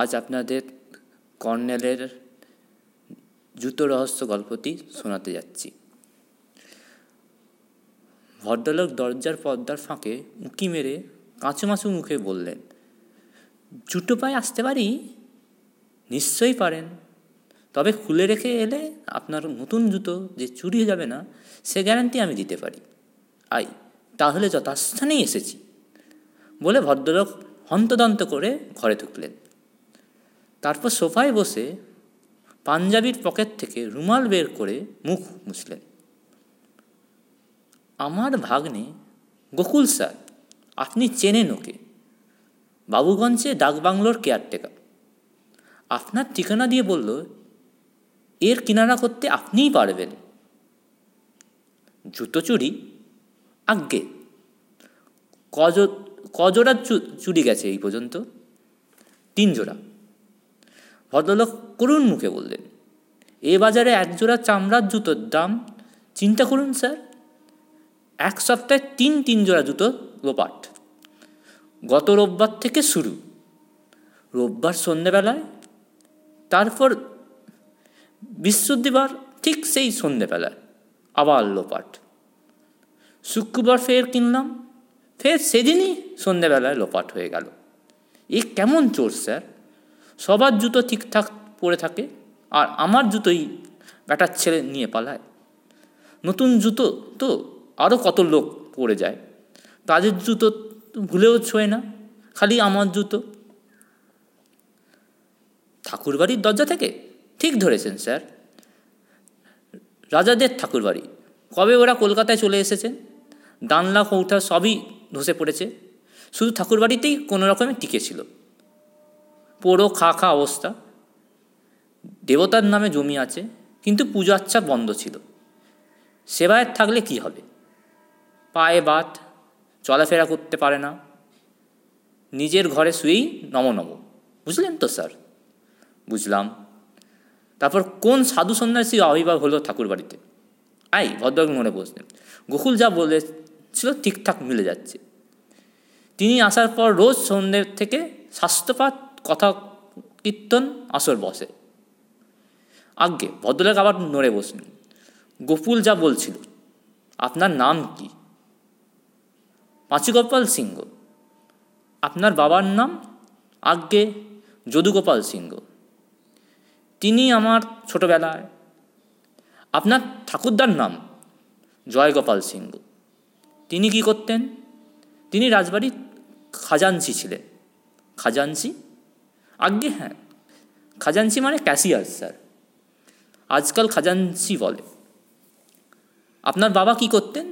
আজ আপনাদের কর্নেলের জুতো রহস্য গল্পটি শোনাতে যাচ্ছি। ভদ্রলোক দরজার পর্দার ফাঁকে উঁকি মেরে কাঁচুমাচু মুখে বললেন, জুতো পায়ে আসতে পারি? নিশ্চয়ই পারেন। তবে খুলে রেখে এলে আপনার নতুন জুতো যে চুরি যাবে না, সে গ্যারান্টি আমি দিতে পারি। আই, তাহলে যথাস্থানেই এসেছি। বলে ভদ্রলোক হন্তদন্ত করে ঘরে ঢুকলেন। তারপর সোফায় বসে পাঞ্জাবির পকেট থেকে রুমাল বের করে মুখ মুছলেন। আমার ভাগ্নে, গোকুল স্যার, আপনি চেনেন ওকে। বাবুগঞ্জে ডাকবাংলোর কেয়ারটেকার। আপনার ঠিকানা দিয়ে বলল, এর কিনারা করতে আপনিই পারবেন। জুতো চুরি? আজ্ঞে। কজ, কজোড়া চুরি গেছে এই পর্যন্ত। তিন জোড়া। ভদ্রলোক করুণ মুখে বললেন, এ বাজারে একজোড়া চামড়ার জুতোর দাম, চিন্তা করুন স্যার। এক সপ্তাহে তিন তিন জোড়া জুতো লোপাট। গত রোববার থেকে শুরু। রোববার সন্ধেবেলায়, তারপর বৃহস্পতিবার ঠিক সেই সন্ধেবেলায় আবার লোপাট। শুক্রবার ফের কিনলাম, ফের সেদিনই সন্ধেবেলায় লোপাট হয়ে গেল। এ কেমন চোর, স্যার? সবার জুতো ঠিকঠাক পরে থাকে আর আমার জুতোই ব্যাটার ছেলে নিয়ে পালায়। নতুন জুতো তো আরও কত লোক পড়ে যায়। তাদের জুতো ভুলেও ছোঁয় না, খালি আমার জুতো। ঠাকুরবাড়ির দরজা থেকে? ঠিক ধরেছেন, স্যার। রাজাদের ঠাকুরবাড়ি। কবে ওরা কলকাতায় চলে এসেছেন? দানলা কৌঠা সবই ধসে পড়েছে। শুধু ঠাকুরবাড়িতেই কোনো রকমে টিকে ছিল। পোড়ো খা খা অবস্থা। দেবতার নামে জমি আছে, কিন্তু পুজো আচ্ছা বন্ধ ছিল। সেবায়ের থাকলে কি হবে? পায়ে বাত, চলাফেরা করতে পারে না। নিজের ঘরে শুয়েই নম নম। বুঝলেন তো, স্যার? বুঝলাম। তারপর কোন সাধু সন্ন্যাসী আবির্ভাব হলো ঠাকুর বাড়িতে? আই ভদ্রক মনে বসলেন গোকুল যা বলেছিল ঠিকঠাক মিলে যাচ্ছে। তিনি আসার পর রোজ সন্ধ্যে থেকে স্বাস্থ্যপাত কথা কীর্তন, আসর বসে। আজ্ঞে, ভদ্রলোক আবার নড়ে বসলেন। গোকুল যা বলছিল, আপনার নাম কি? পাঁচুগোপাল সিংহ। আপনার বাবার নাম? আজ্ঞে, যদুগোপাল সিংহ। তিনি আমার ছোটবেলায়। আপনার ঠাকুরদার নাম? জয়গোপাল সিংহ। তিনি কি করতেন? তিনি রাজবাড়ির খাজানসি ছিলেন। খাজানসি আজ্ঞে হ্যাঁ খাজানসি মানে ক্যাশিয়ার স্যার আজকাল খাজানসি বলে আপনার বাবা কি করতেন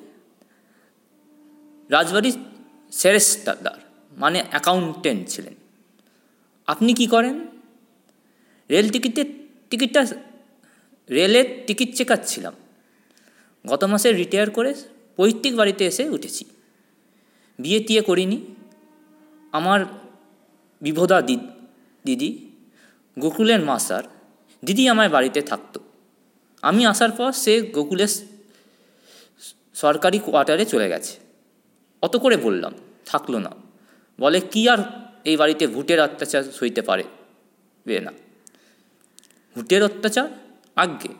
রাজবাড়ির সেরেস্তাদার মানে অ্যাকাউন্টেন্ট ছিলেন আপনি কি করেন রেল টিকিটের টিকিটটা রেলের টিকিট চেকার ছিলাম গত মাসে রিটায়ার করে পৈতৃক বাড়িতে এসে উঠেছি বিয়ে টিয়ে করিনি আমার বিভোদা দিদি গোকুলের মা স্যার, দিদি আমার বাড়িতে থাকতো। আমি আসার পর সে গোকুলের সরকারি কোয়ার্টারে চলে গেছে। অত করে বললাম, থাকল না। বলে, কি আর এই বাড়িতে ভুটের অত্যাচার সইতে পারে? বে না। ভুটের অত্যাচার? আজ্ঞে।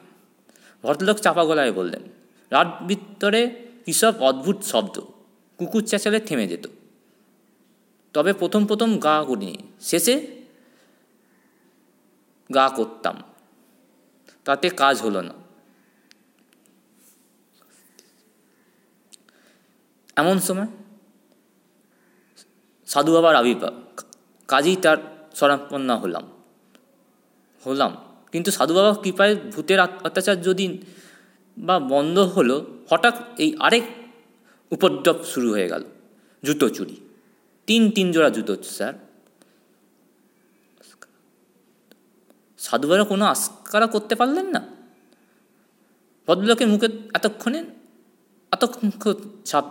ভদ্রলোক চাপা গলায় বললেন, রাত ভিতরে কিসব অদ্ভুত শব্দ? কুকুর চেঁচালে থেমে যেত। তবে প্রথম প্রথম গা করিনি শেষে গা করতাম। তাতে কাজ হলো না। এমন সময় সাধু বাবার আবির্ভাব। কাজেই তার শরণাপন্না হলাম। হলাম। কিন্তু সাধু বাবার কৃপায় ভূতের অত্যাচার যদি বা বন্ধ হলো, হঠাৎ এই আরেক উপদ্রব শুরু হয়ে গেল। জুতো চুরি। তিন তিন জোড়া জুতো, স্যার। সাধুবারা কোনো আস্কারা করতে পারলেন না। ভদ্রলোকের মুখে এতক্ষণে, এতক্ষণ ছাপ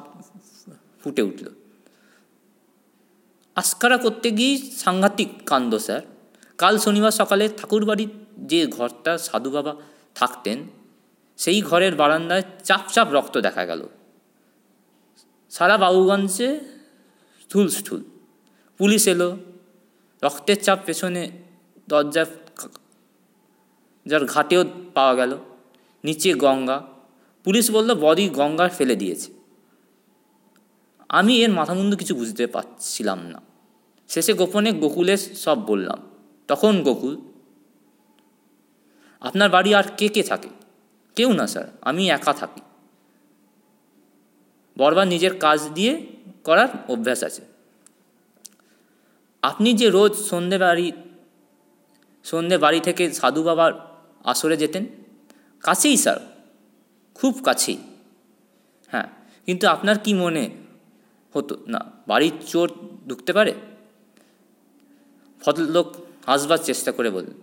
ফুটে উঠল। আস্কারা করতে গিয়েই সাংঘাতিক কাণ্ড, স্যার। কাল শনিবার সকালে ঠাকুরবাড়ির যে ঘরটা সাধু বাবা থাকতেন, সেই ঘরের বারান্দায় চাপ চাপ রক্ত দেখা গেল। সারা বাবুগঞ্জে স্থুল স্থুল পুলিশ এলো। রক্তের চাপ পেছনে দরজা যার ঘাটেও পাওয়া গেল, নিচে গঙ্গা। পুলিশ বলল, বডি গঙ্গার ফেলে দিয়েছে। আমি এর মাথামুন্ডু কিছু বুঝতে পারছিলাম না। শেষে গোপনে গোকুলে সব বললাম। তখন গোকুল, আপনার বাড়ি আর কে কে থাকে? কেউ না, স্যার, আমি একা থাকি। বরবার নিজের কাজ দিয়ে করার অভ্যাস আছে। আপনি যে রোজ সন্ধে বাড়ি সন্ধে বাড়ি থেকে সাধু বাবার আসরে যেতেন। কাছেই, স্যার। খুব কাছেই। হ্যাঁ কিন্তু আপনার কি মনে হতো? না, বাড়ির চোর ঢুকতে পারে? ভদ্রলোক হাসবার চেষ্টা করে বললেন,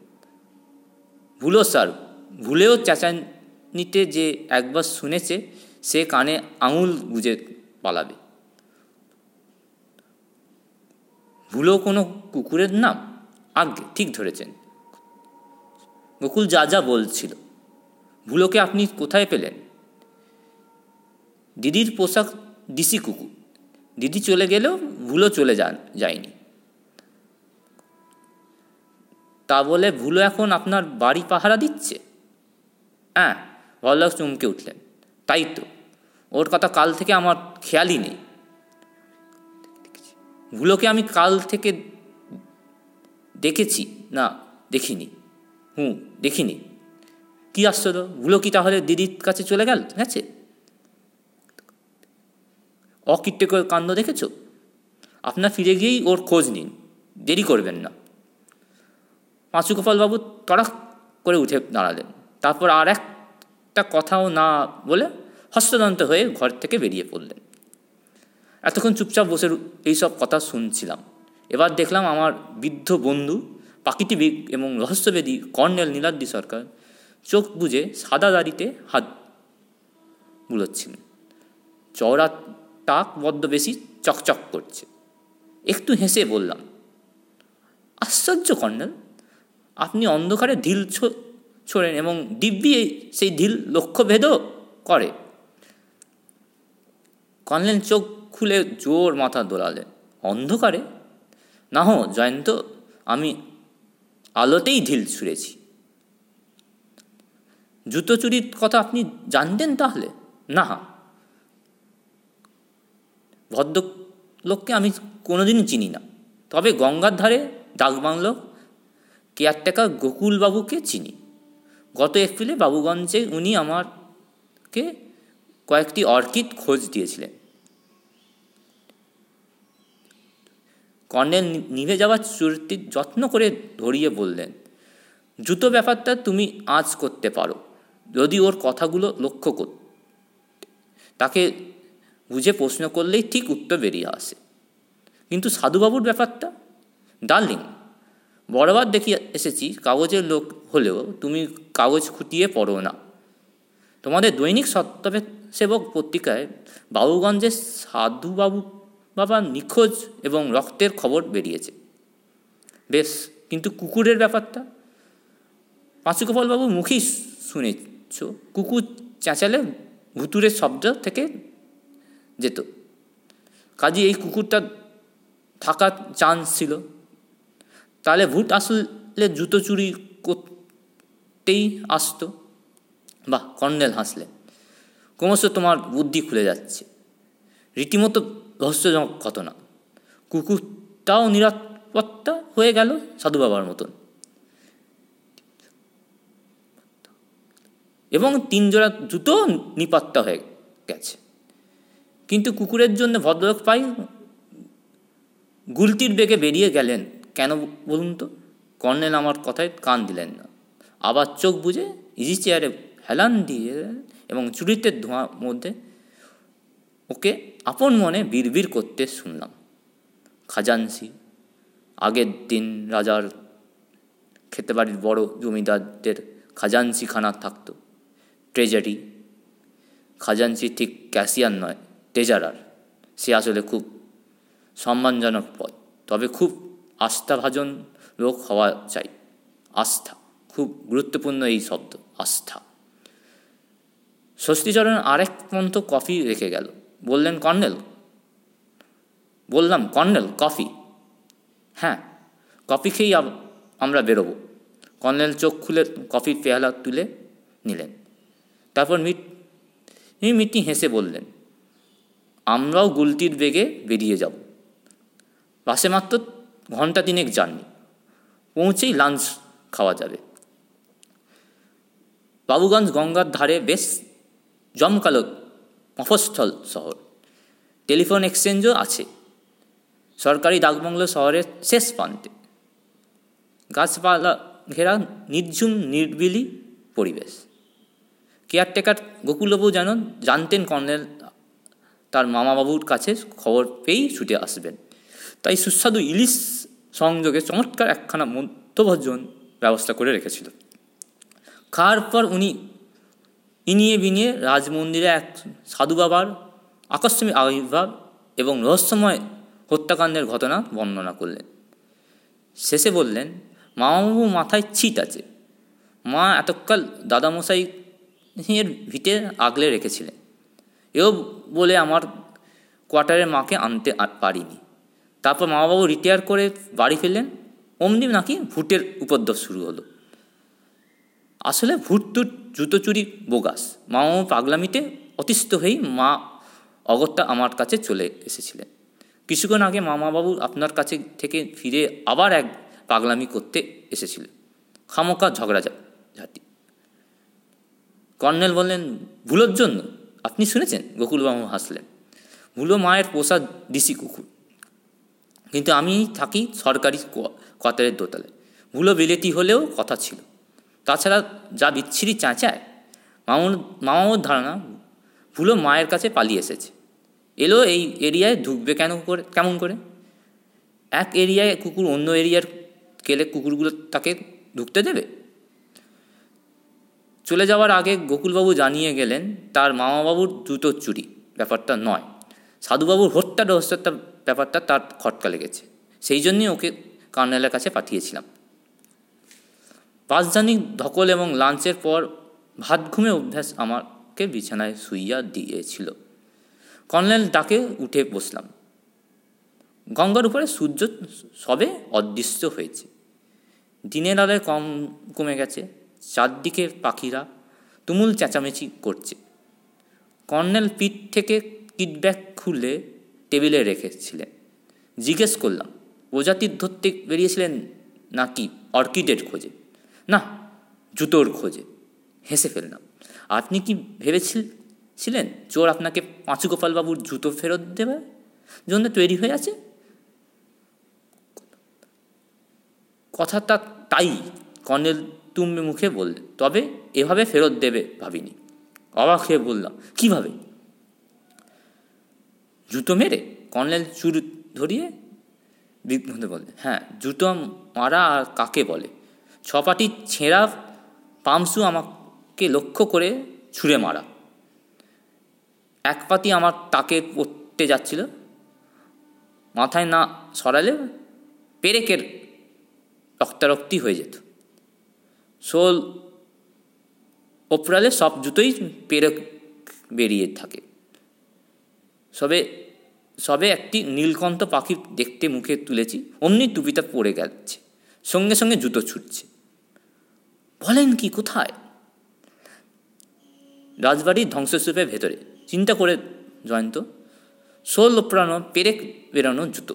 ভুলো, স্যার। ভুলেও চেঁচানিতে যে একবার শুনেছে, সে কানে আঙুল গুজে পালাবে। ভুলো কোনো কুকুরের নাম? আগে ঠিক ধরেছেন। গোকুল যা যা বলছিল। ভুলোকে আপনি কোথায় পেলেন? দিদির পোশাক দিসি কুকুর। দিদি চলে গেলেও ভুলো চলে যান, যায়নি। তা বলে ভুলো এখন আপনার বাড়ি পাহারা দিচ্ছে? হ্যাঁ ভদ্রলোক চমকে উঠলেন। তাই তো। ওর কথা কাল থেকে আমার খেয়ালই নেই। ভুলোকে আমি কাল থেকে দেখেছি, না দেখিনি। হুম, দেখিনি। কি আশ্চর্য, ভুলো কি তাহলে দিদির কাছে চলে গেল? গেছে অকীর্তিকর কাণ্ড দেখেছ? আপনার ফিরে গিয়েই ওর খোঁজ নিন, দেরি করবেন না। পাঁচু গোপালবাবু তড়াক করে উঠে দাঁড়ালেন। তারপর আর একটা কথাও না বলে হস্তদন্ত হয়ে ঘর থেকে বেরিয়ে পড়লেন। এতক্ষণ চুপচাপ বসে এইসব কথা শুনছিলাম। এবার দেখলাম আমার বৃদ্ধ বন্ধু প্রাকৃতিবিক এবং রহস্যবেদী কর্নেল নীলাদ্রি সরকার চোখ বুঝে সাদা দাড়িতে হাত বুলোচ্ছিলেন চওড়া টাক বড্ড বেশি চকচক করছে। একটু হেসে বললাম, আশ্চর্য কর্নেল, আপনি অন্ধকারে ঢিল ছোড়েন এবং দিব্যি সেই ঢিল লক্ষ্যভেদও করে। কর্নেল চোখ খুলে জোর মাথা দোলালেন, অন্ধকারে? না হো, জয়ন্ত, আমি আলোতেই ঢিল ছুঁড়েছি। জুতো চুরির কথা আপনি জানতেন তাহলে? না। ভদ্রলোককে আমি কোনোদিনই চিনি না। তবে গঙ্গার ধারে ডাকবাংলো কেয়ারটেকার গোকুলবাবুকে চিনি। গত এপ্রিলে বাবুগঞ্জে উনি আমারকে কয়েকটি অর্কিড খোঁজ দিয়েছিলেন। কর্নেল নিভে যাওয়ার চুরটি যত্ন করে ধরিয়ে বললেন, জুতো ব্যাপারটা তুমি আজ করতে পারো, যদি ওর কথাগুলো লক্ষ্য কর তাকে বুঝে প্রশ্ন করলেই ঠিক উত্তর বেরিয়ে আসে। কিন্তু সাধুবাবুর ব্যাপারটা? ডার্লিং, বরাবর দেখি এসেছি, কাগজের লোক হলেও তুমি কাগজ খুঁটিয়ে পড়ো না। তোমাদের দৈনিক সত্তবে সেবক পত্রিকায় বাবুগঞ্জের সাধুবাবু বাবা নিখোঁজ এবং রক্তের খবর বেরিয়েছে। বেশ, কিন্তু কুকুরের ব্যাপারটা? পাঁচুগোপালবাবু মুখেই শুনেছ, কুকুর চেঁচালে ভুতুরের শব্দ থেকে যেত। কাজে এই কুকুরটা থাকার চান্স ছিল। তাহলে ভূত আসলে জুতো চুরি করতেই আসতো। বাহ, কর্নেল হাসলেন। ক্রমশ তোমার বুদ্ধি খুলে যাচ্ছে। রীতিমতো রহস্যজনক ঘটনা। কুকুরটাও নিরাপত্তা হয়ে গেল সাধু বাবার মতন। এবং তিন জোড়া জুতো নিপাত্তা হয়ে গেছে। কিন্তু কুকুরের জন্য ভদ্রলোক পাই গুলতির বেগে বেরিয়ে গেলেন। কেন বলুন তো? কর্নেল আমার কথায় কান দিলেন না। আবার চোখ বুঝে ইজি চেয়ারে হেলান দিয়ে এবং চুরিতে ধোঁয়ার মধ্যে ওকে আপন মনে বিড়বিড় করতে শুনলাম। খাজানসি আগের দিন রাজার খেতে বাড়ির বড় জমিদারদের খাজানসি খাজানসিখানা থাকতো। ট্রেজারি খাজানসি ঠিক ক্যাশিয়ার নয়, ট্রেজারার। সে আসলে খুব সম্মানজনক পদ, তবে খুব আস্থাভাজন লোক হওয়া চাই। আস্থা, খুব গুরুত্বপূর্ণ এই শব্দ, আস্থা। ষষ্ঠীচরণ আরেক পন্থ কফি রেখে গেল। বললেন কর্নেল? বললাম, কর্নেল, কফি। হ্যাঁ কফি খেয়েই আমরা বেরোবো। কর্নেল চোখ খুলে কফির পেয়ালা তুলে নিলেন। তারপর মিট মিটি হেসে বললেন, আমরাও গুলটির বেগে বেরিয়ে যাব। বাসে মাত্র ঘণ্টা তিনেক জার্নি পৌঁছেই লাঞ্চ খাওয়া যাবে। বাবুগঞ্জ গঙ্গার ধারে বেশ জমকালো মফস্থল শহর। টেলিফোন এক্সচেঞ্জও আছে। সরকারি ডাকবাংলো শহরের শেষ প্রান্তে। গাছপালা ঘেরা নির্ঝুম নির্বিলি পরিবেশ। কেয়ারটেকার গোকুলবাবু যেন জানতেন কর্নেল তার মামাবাবুর কাছে খবর পেয়েই ছুটে আসবেন। তাই সুস্বাদু ইলিশ সংযোগে চমৎকার একখানা মধ্যভোজন ব্যবস্থা করে রেখেছিল। খাওয়ার পর উনি ইনিয়ে বিনিয়ে রাজমন্দিরে এক সাধু বাবার আকস্মিক আবির্ভাব এবং রহস্যময় হত্যাকাণ্ডের ঘটনা বর্ণনা করলেন। শেষে বললেন মামাবাবু মাথায় ছিট আছে। মা এতকাল দাদামশাই এর ভিটে আগলে রেখেছিলেন। এও বলে আমার কোয়ার্টারের মাকে আনতে পারিনি। তারপর মামাবাবু রিটায়ার করে বাড়ি ফেললেন অমনি নাকি ভুটের উপদ্রব শুরু হলো। আসলে ভুট টুট জুতো চুরি বোগাস। মামাবাবু পাগলামিতে অতিষ্ঠ হয়েই মা অগত্যা আমার কাছে চলে এসেছিলেন। কিছুক্ষণ আগে মামাবাবু আপনার কাছে থেকে ফিরে আবার এক পাগলামি করতে এসেছিলেন। খামোকা ঝগড়া ঝাঁটি। কর্নেল বললেন, ভুলোর জন্য? আপনি শুনেছেন? গোকুলবাবু হাসলেন। ভুলো মায়ের পোষা দিশি কুকুর। কিন্তু আমি থাকি সরকারি কোয়ার্টারের দোতলায়। ভুলো বিলেতি হলেও কথা ছিল। তাছাড়া যা বিচ্ছিরি চাঁচায় মামুর মামামোর ধারণা ভুলো মায়ের কাছে পালিয়ে এসেছে। এলো এই এরিয়ায় ঢুকবে কেন করে, কেমন করে? এক এরিয়ায় কুকুর অন্য এরিয়ার কেলে কুকুরগুলো তাকে ঢুকতে দেবে? চলে যাওয়ার আগে গোকুলবাবু জানিয়ে গেলেন, তার মামাবাবুর জুতো চুরি, ব্যাপারটা নয়। সাধুবাবুর হত্যা রহস্যটা ব্যাপারটা তার খটকা লেগেছে। সেই জন্যই ওকে কর্নেলের কাছে পাঠিয়েছিলাম। পাঁচজানি ধকল এবং লাঞ্চের পর ভাত ঘুমে অভ্যাস আমাকে বিছানায় শুইয়া দিয়েছিল। কর্নেল ডাকে উঠে বসলাম। গঙ্গার উপরে সূর্য সবে অদৃশ্য হয়েছে। দিনের আলোয় কম কমে গেছে। চারদিকে পাখিরা তুমুল চেঁচামেচি করছে। কর্নেল পিঠ থেকে কিটব্যাগ খুলে টেবিলে রেখেছিলেন। জিজ্ঞেস করলাম, প্রজাতির ধরতে বেরিয়েছিলেন নাকি অর্কিডের খোঁজে? না, জুতোর খোঁজে। হেসে ফেললাম। আপনি কি ভেবেছিলেন চোর আপনাকে পাঁচুগোপালবাবুর জুতো ফেরত দেবে? জন্য তৈরি হয়ে আছে? কথাটা তাই কর্নেল তুমবে মুখে বললেন তবে এভাবে ফেরত দেবে ভাবিনি। অবাক হয়ে বললাম, কীভাবে? জুতো মেরে কর্নেল চুর ধরিয়ে? বিঘ্ন বলে হ্যাঁ জুতো মারা আর কাকে বলে? ছপাটি ছেঁড়া পামসু আমাকে লক্ষ্য করে ছুঁড়ে মারা। এক পাতি আমার তাকে পড়তে যাচ্ছিল। মাথায় না সরালে পেরেকের রক্তারক্তি হয়ে যেত। শোল ওপরালে সব জুতোই পেরেক বেরিয়ে থাকে। সবে সবে একটি নীলকণ্ঠ পাখি দেখতে মুখে তুলেছি, অমনি টুপিটা পড়ে গেছে। সঙ্গে সঙ্গে জুতো ছুটছে। বলেন কি, কোথায়? রাজবাড়ির ধ্বংসস্তূপের ভেতরে। চিন্তা করে জয়ন্ত শোল ওপরানো পেরেক বেরানো জুতো।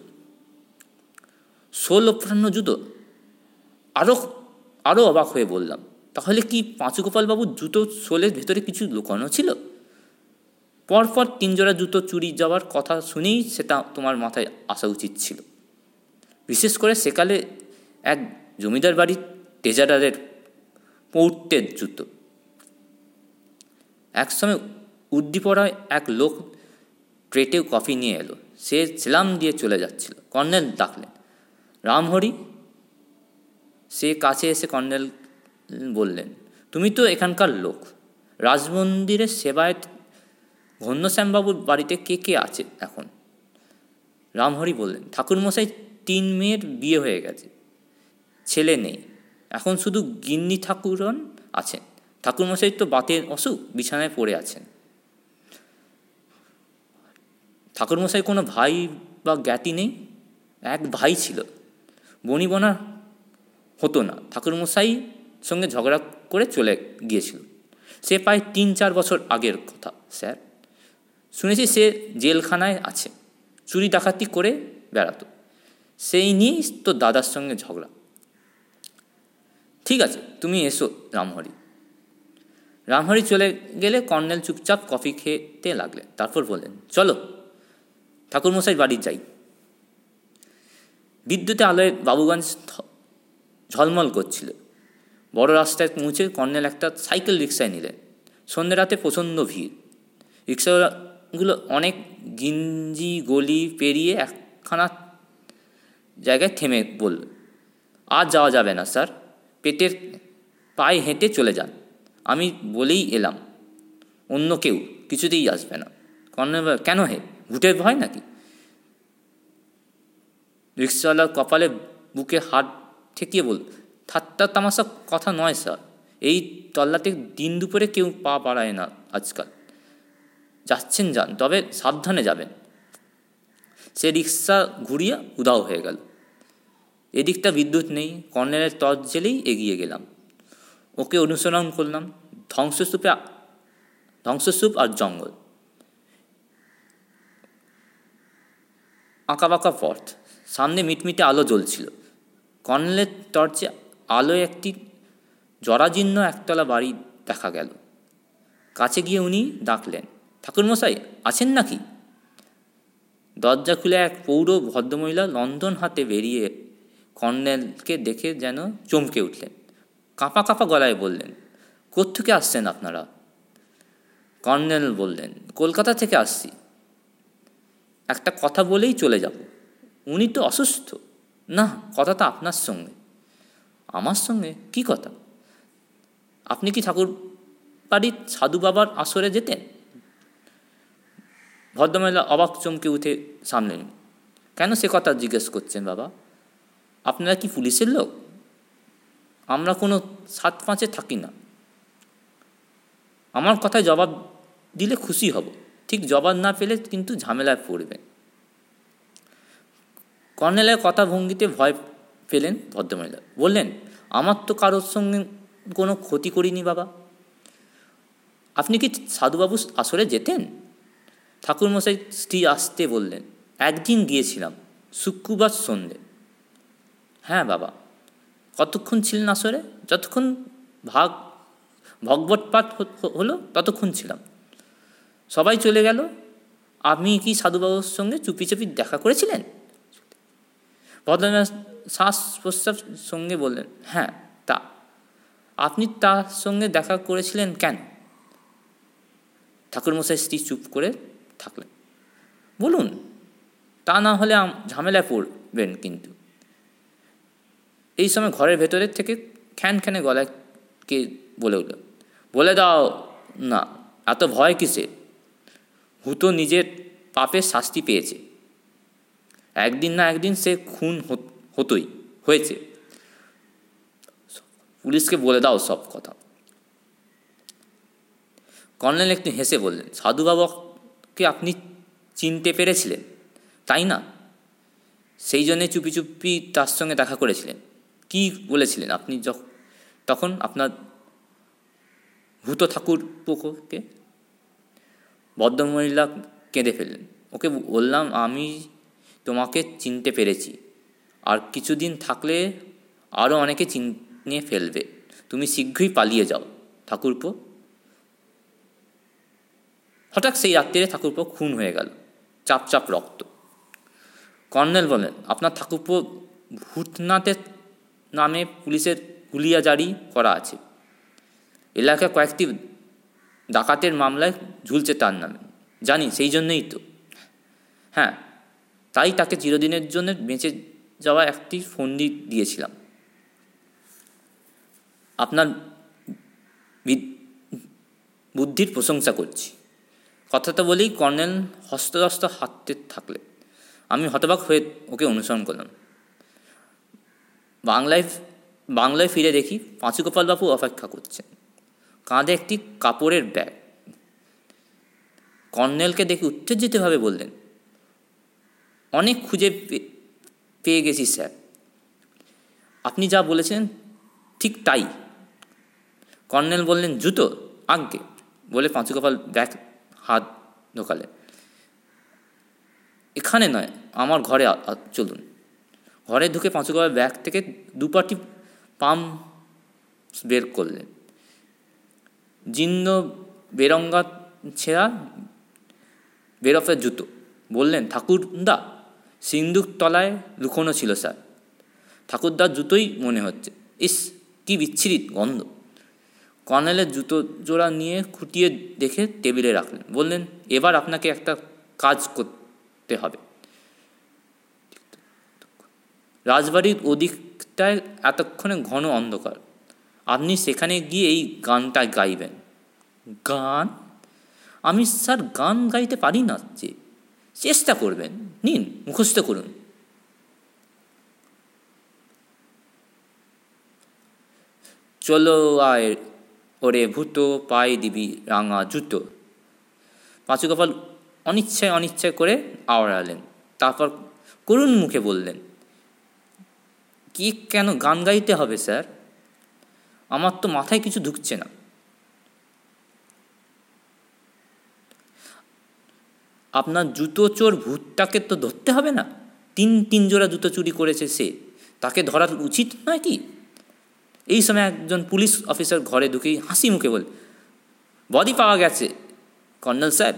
শোল ওপরানো জুতো? আরও আরও অবাক হয়ে বললাম, তাহলে কি পাঁচুগোপালবাবুর জুতো শোলের ভেতরে কিছু লুকানো ছিল? পরপর তিনজোড়া জুতো চুরি যাওয়ার কথা শুনেই সেটা তোমার মাথায় আসা উচিত ছিল। বিশেষ করে সেকালে এক জমিদার বাড়ির ট্রেজারারের পৌর্তের জুতো। একসময় উদ্দীপনায় এক লোক ট্রেটে কফি নিয়ে এলো। সে সেলাম দিয়ে চলে যাচ্ছিল। কর্নেল ডাকলেন, রামহরি? সে কাছে এসে কর্নেল বললেন, তুমি তো এখানকার লোক। রাজমন্দিরের সেবায় ঘন্যশ্যামবাবুর বাড়িতে কে কে আছে এখন? রামহরি বললেন, ঠাকুরমশাই, তিন মেয়ের বিয়ে হয়ে গেছে। ছেলে নেই। এখন শুধু গিন্নি ঠাকুরন আছেন। ঠাকুরমশাই তো বাতের অসুখ বিছানায় পড়ে আছেন। ঠাকুরমশাই কোনো ভাই বা জ্ঞাতি নেই? এক ভাই ছিল। বনিবনা হতো না। ঠাকুরমশাই সঙ্গে ঝগড়া করে চলে গিয়েছিল। সে প্রায় তিন চার বছর আগের কথা, স্যার। শুনেছি সে জেলখানায় আছে। চুরি ডাকাতি করে বেড়াতো। সেই নিয়েই তো দাদার সঙ্গে ঝগড়া। ঠিক আছে, তুমি এসো রামহরি। রামহরি চলে গেলে কর্নেল চুপচাপ কফি খেতে লাগলেন তারপর বললেন, চলো, ঠাকুরমশাই বাড়ি যাই। বিদ্যুতে আলোয় বাবুগঞ্জ ঝলমল করছিল। বড় রাস্তায় পৌঁছে কর্নেল একটা সাইকেল রিক্সায় নিলেন। সন্ধ্যে রাতে প্রচণ্ড ভিড়। রিক্সাগুলো অনেক গিঞ্জি, গলি পেরিয়ে একখানা জায়গায় থেমে বলল আর যাওয়া যাবে না, স্যার। পেটের পায়ে হেঁটে চলে যান। আমি বলেই এলাম, অন্য কেউ কিছুতেই আসবে না। কেন হে? ভুটের ভয় নাকি? রিক্সাওয়ালার কপালে বুকে হাত ঠেকিয়ে বল ঠাট্টা তামাশা কথা নয় স্যার। এই তল্লাতে দিন দুপুরে কেউ পা বাড়ায় না আজকাল। যাচ্ছেন যান, তবে সাবধানে যাবেন। সে রিক্সা ঘুরিয়ে উদাও হয়ে গেল। এদিকটা বিদ্যুৎ নেই, কর্নেলের টর্চ জেলেই এগিয়ে গেলাম। ওকে অনুসরণ করলাম, ধ্বংসস্তূপে ধ্বংসস্তূপ আর জঙ্গল। আঁকাবাঁকা পথ, সামনে মিটমিটে আলো জ্বলছিল। কর্নেলের টর্চে আলোয় একটি জরাজীর্ণ একতলা বাড়ি দেখা গেল। কাছে গিয়ে উনি ডাকলেন, ঠাকুরমশাই, আছেন নাকি? দরজা খুলে এক পৌর ভদ্রমহিলা লন্ডন হাতে বেরিয়ে কর্নেলকে দেখে যেন চমকে উঠলেন। কাঁপা কাঁপা গলায় বললেন, কোত্থেকে আসছেন আপনারা? কর্নেল বললেন, কলকাতা থেকে আসছি। একটা কথা বলেই চলে যাব। উনি তো অসুস্থ। না কথা তো আপনার সঙ্গে। আমার সঙ্গে? কি কথা? আপনি কি ঠাকুর বাড়ির সাধু বাবার আসরে যেতেন? ভদ্রমহিলা অবাক চমকে উঠে সামলেন কেন সে কথা জিজ্ঞেস করছেন বাবা? আপনারা কি পুলিশের লোক? আমরা কোনো সাত পাঁচে থাকি না। আমার কথায় জবাব দিলে খুশি হব। ঠিক জবাব না পেলে কিন্তু ঝামেলায় পড়বে। কর্নেলের কথা ভঙ্গিতে ভয় পেলেন ভদ্রমহিলা। বললেন, আমার তো কারোর সঙ্গে কোনো ক্ষতি করিনি বাবা। আপনি কি সাধুবাবু আসরে যেতেন? ঠাকুরমশাই স্ত্রী আসতে বললেন, একদিন গিয়েছিলাম, শুক্রবার সন্ধে। হ্যাঁ বাবা। কতক্ষণ ছিলেন আসরে? যতক্ষণ ভাগ ভগবত পাঠ হলো ততক্ষণ ছিলাম। সবাই চলে গেল। আপনি কি সাধুবাবুর সঙ্গে চুপি চুপি দেখা করেছিলেন? ভদ্রনাথ শ্বাস প্রশ্বাস সঙ্গে বললেন হ্যাঁ তা। আপনি তার সঙ্গে দেখা করেছিলেন কেন? ঠাকুরমশাই স্ত্রী চুপ করে থাকলেন। বলুন, তা না হলে ঝামেলায় পড়বেন কিন্তু। এই সময় ঘরের ভেতরের থেকে খ্যান খ্যানে গলায় কে বলে উঠল, বলে দাও না, এত ভয় কিসে হুতো নিজের পাপের শাস্তি পেয়েছে। একদিন না একদিন সে খুন হতোই, হয়েছে। পুলিশকে বলে দাও সব কথা। কর্নেল একটু হেসে বললেন সাধু বাবাকে আপনি চিনতে পেরেছিলেন, তাই না? সেই জন্যে চুপি চুপি তার সঙ্গে দেখা করেছিলেন। কি বলেছিলেন? আপনি যখন তখন আপনার ভূত ঠাকুর পোকোকে ভদ্রমহিলা কেঁদে ফেললেন। ওকে বললাম, আমি তোমাকে চিনতে পেরেছি। আর কিছুদিন থাকলে আরও অনেকে চিনে ফেলবে। তুমি শীঘ্রই পালিয়ে যাও, ঠাকুরপো। হঠাৎ সেই রাত্রিরে ঠাকুরপো খুন হয়ে গেল। চাপ চাপ রক্ত। কর্নেল বলেন আপনার ঠাকুরপো ভূতনাথের নামে পুলিশের হুলিয়া জারি করা আছে। এলাকায় কয়েকটি ডাকাতের মামলায় ঝুলছে তার নামে। জানি, সেই জন্যই তো। হ্যাঁ তাই তাকে চিরদিনের জন্য বেঁচে যাওয়া একটি ফন্দি দিয়েছিলাম। আপনার বুদ্ধির প্রশংসা করছি। কথাটা বলেই কর্নেল হস্তদস্ত হাঁটতে থাকলে আমি হতবাক হয়ে ওকে অনুসরণ করলাম। বাংলায় বাংলায় ফিরে দেখি পাঁচুগোপালবাবু অপেক্ষা করছেন। কাঁধে একটি কাপড়ের ব্যাগ। কর্নেলকে দেখে উত্তেজিতভাবে বললেন, অনেক খুঁজে পেয়ে গেছি, স্যার। আপনি যা বলেছেন ঠিক তাই। কর্নেল বললেন, জুতো, আজ্ঞে। বলে পাঁচু কপাল ব্যাগ হাত ঢোকালেন। এখানে নয়, আমার ঘরে চলুন। ঘরে ঢুকে পাঁচু কপাল ব্যাগ থেকে দুপাটি পাম বের করলেন। জীর্ণ বেরঙ্গা ছেঁড়া বেরফের জুতো। বললেন, ঠাকুরদা, সিন্দুক তলায় লুকোনো ছিল, স্যার। ঠাকুরদার জুতোই মনে হচ্ছে। ইস, কি বিচ্ছিরি গন্ধ। কর্নেলের জুতো জোড়া নিয়ে খুঁটিয়ে দেখে টেবিলে রাখলেন। বললেন, এবার আপনাকে একটা কাজ করতে হবে। রাজবাড়ির ওদিকটায় এতক্ষণে ঘন অন্ধকার। আপনি সেখানে গিয়ে এই গানটা গাইবেন। গান? আমি স্যার গান গাইতে পারি না যে। চেষ্টা করবেন। নিন, মুখস্থ করুন। চলো আয় ওরে ভূত পায়ে দিবি রাঙা জুতো। পাঁচু কপাল অনিচ্ছায় অনিচ্ছায় করে আওড়ালেন। তারপর করুণ মুখে বললেন কি কেন গান গাইতে হবে, স্যার? আমার তো মাথায় কিছু ঢুকছে না। আপনার জুতো চোর ভূতটাকে তো ধরতে হবে না? তিন তিন জোড়া জুতো চুরি করেছে সে। তাকে ধরার উচিত নয় কি? এই সময় একজন পুলিশ অফিসার ঘরে ঢুকেই হাসি মুখে বল বডি পাওয়া গেছে, কর্নেল সাহেব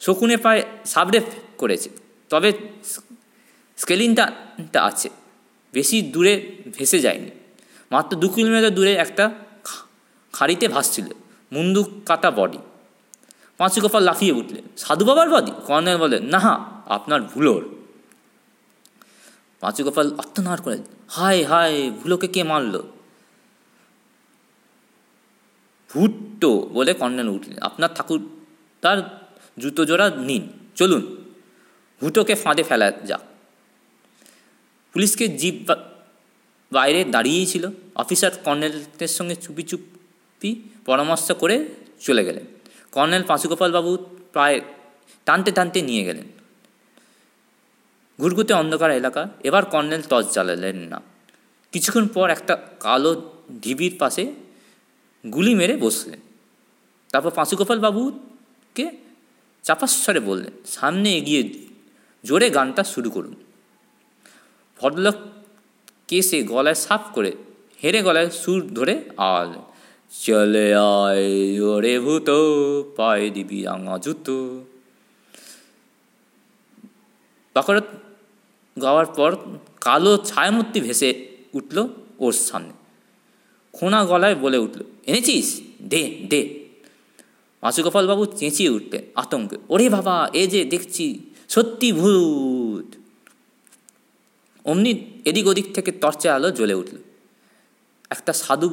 শকুনে পায়ে সাবরে করেছে, তবে স্কেলিনটা আছে। বেশি দূরে ভেসে যায়নি। মাত্র দু কিলোমিটার দূরে একটা খাড়িতে ভাসছিল মুন্দু কাটা বডি পাঁচু কপাল লাফিয়ে উঠলেন সাধু বাবার বডি কর্নেল বলে নাহা আপনার ভুলোর। পাঁচু কপাল আত্মনার করেন হায় হায়, ভুলোকে কে মারল? ভুট্টো বলে কর্নেল উঠলেন, আপনার ঠাকুর, তার জুতো জোড়া নিন, চলুন। ভুটোকে ফাঁদে ফেলা যাক। পুলিশকে জিপ বাইরে দাঁড়িয়েই ছিল। অফিসার কর্নেলের সঙ্গে চুপি চুপি পরামর্শ করে চলে গেলেন। কর্নেল পাঁচুগোপালবাবু প্রায় টানতে টানতে নিয়ে গেলেন। ঘুরঘুতে অন্ধকার এলাকা, এবার কর্নেল টর্চ জ্বালালেন না। কিছুক্ষণ পর একটা কালো ঢিবির পাশে গুলি মেরে বসলেন। তারপর পাঁচুগোপাল বাবুকে চাপাস্বরে বললেন, সামনে এগিয়ে জোরে গানটা শুরু করুন। ভদ্রলোক কেসে গলায় সাফ করে হেরে গলায় সুর ধরে আওয়াজ চলে আয় ওরে ভূত, পায়ে দিবি আঙা জুতো। বাকরত গাওয়ার পর কালো ছায়ামূর্তি ভেসে উঠল ওর সামনে। খোনা গলায় বলে উঠল, এনেছিস? দে দে। বাবু চেঁচিয়ে উঠলেন আতঙ্কে, ওরে বাবা, এ যে দেখছি, সত্যি ভূত। অমনি এদিক ওদিক থেকে টর্চে আলো জ্বলে উঠল। একটা সাধু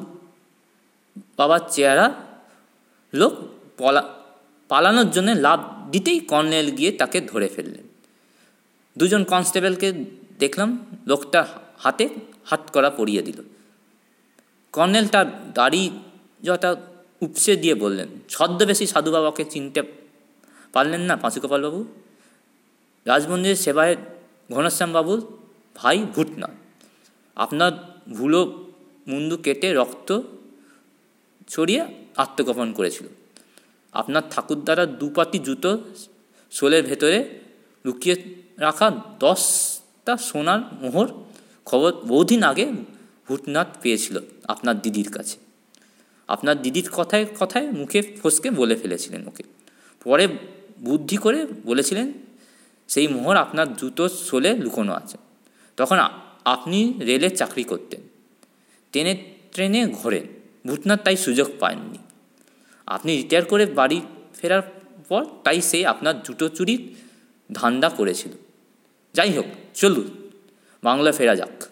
বাবার চেহারা লোক পলা, পালানোর জন্য লাভ দিতেই কর্নেল গিয়ে তাকে ধরে ফেললেন। দুজন কনস্টেবলকে দেখলাম, লোকটা হাতে হাত করা পরিয়ে দিল। কর্নেল তার দাড়ি যটা উপসে দিয়ে বললেন, ছদ্মবেশী সাধু বাবাকে চিনতে পারলেন না পাঁচুকপালবাবু রাজমন্দিরের সেবায় ঘনশ্যামবাবুর ভাই ভূতনাথ আপনার ভুলো মুন্ডু কেটে রক্ত ছড়িয়ে আত্মগোপন করেছিল। আপনার ঠাকুর দ্বারা দুপাতি জুতো শোলের ভেতরে লুকিয়ে রাখা দশটা সোনার মোহর খবর বহুদিন আগে ভূতনাথ পেয়েছিল আপনার দিদির কাছে। আপনার দিদির কথায় কথায় মুখে ফসকে বলে ফেলেছিলেন ওকে। পরে বুদ্ধি করে বলেছিলেন, সেই মোহর আপনার জুতো সোলে লুকোনো আছে। তখন আপনি রেলে চাকরি করতেন। ট্রেনে ট্রেনে ঘোরেন। ভূতনাথ তাই সুযোগ পাননি। আপনি রিটায়ার করে বাড়ি ফেরার পর তাই সে আপনার জুটো চুরির ধান্দা করেছিল। যাই হোক, চলুন। বাংলা ফেরা যাক।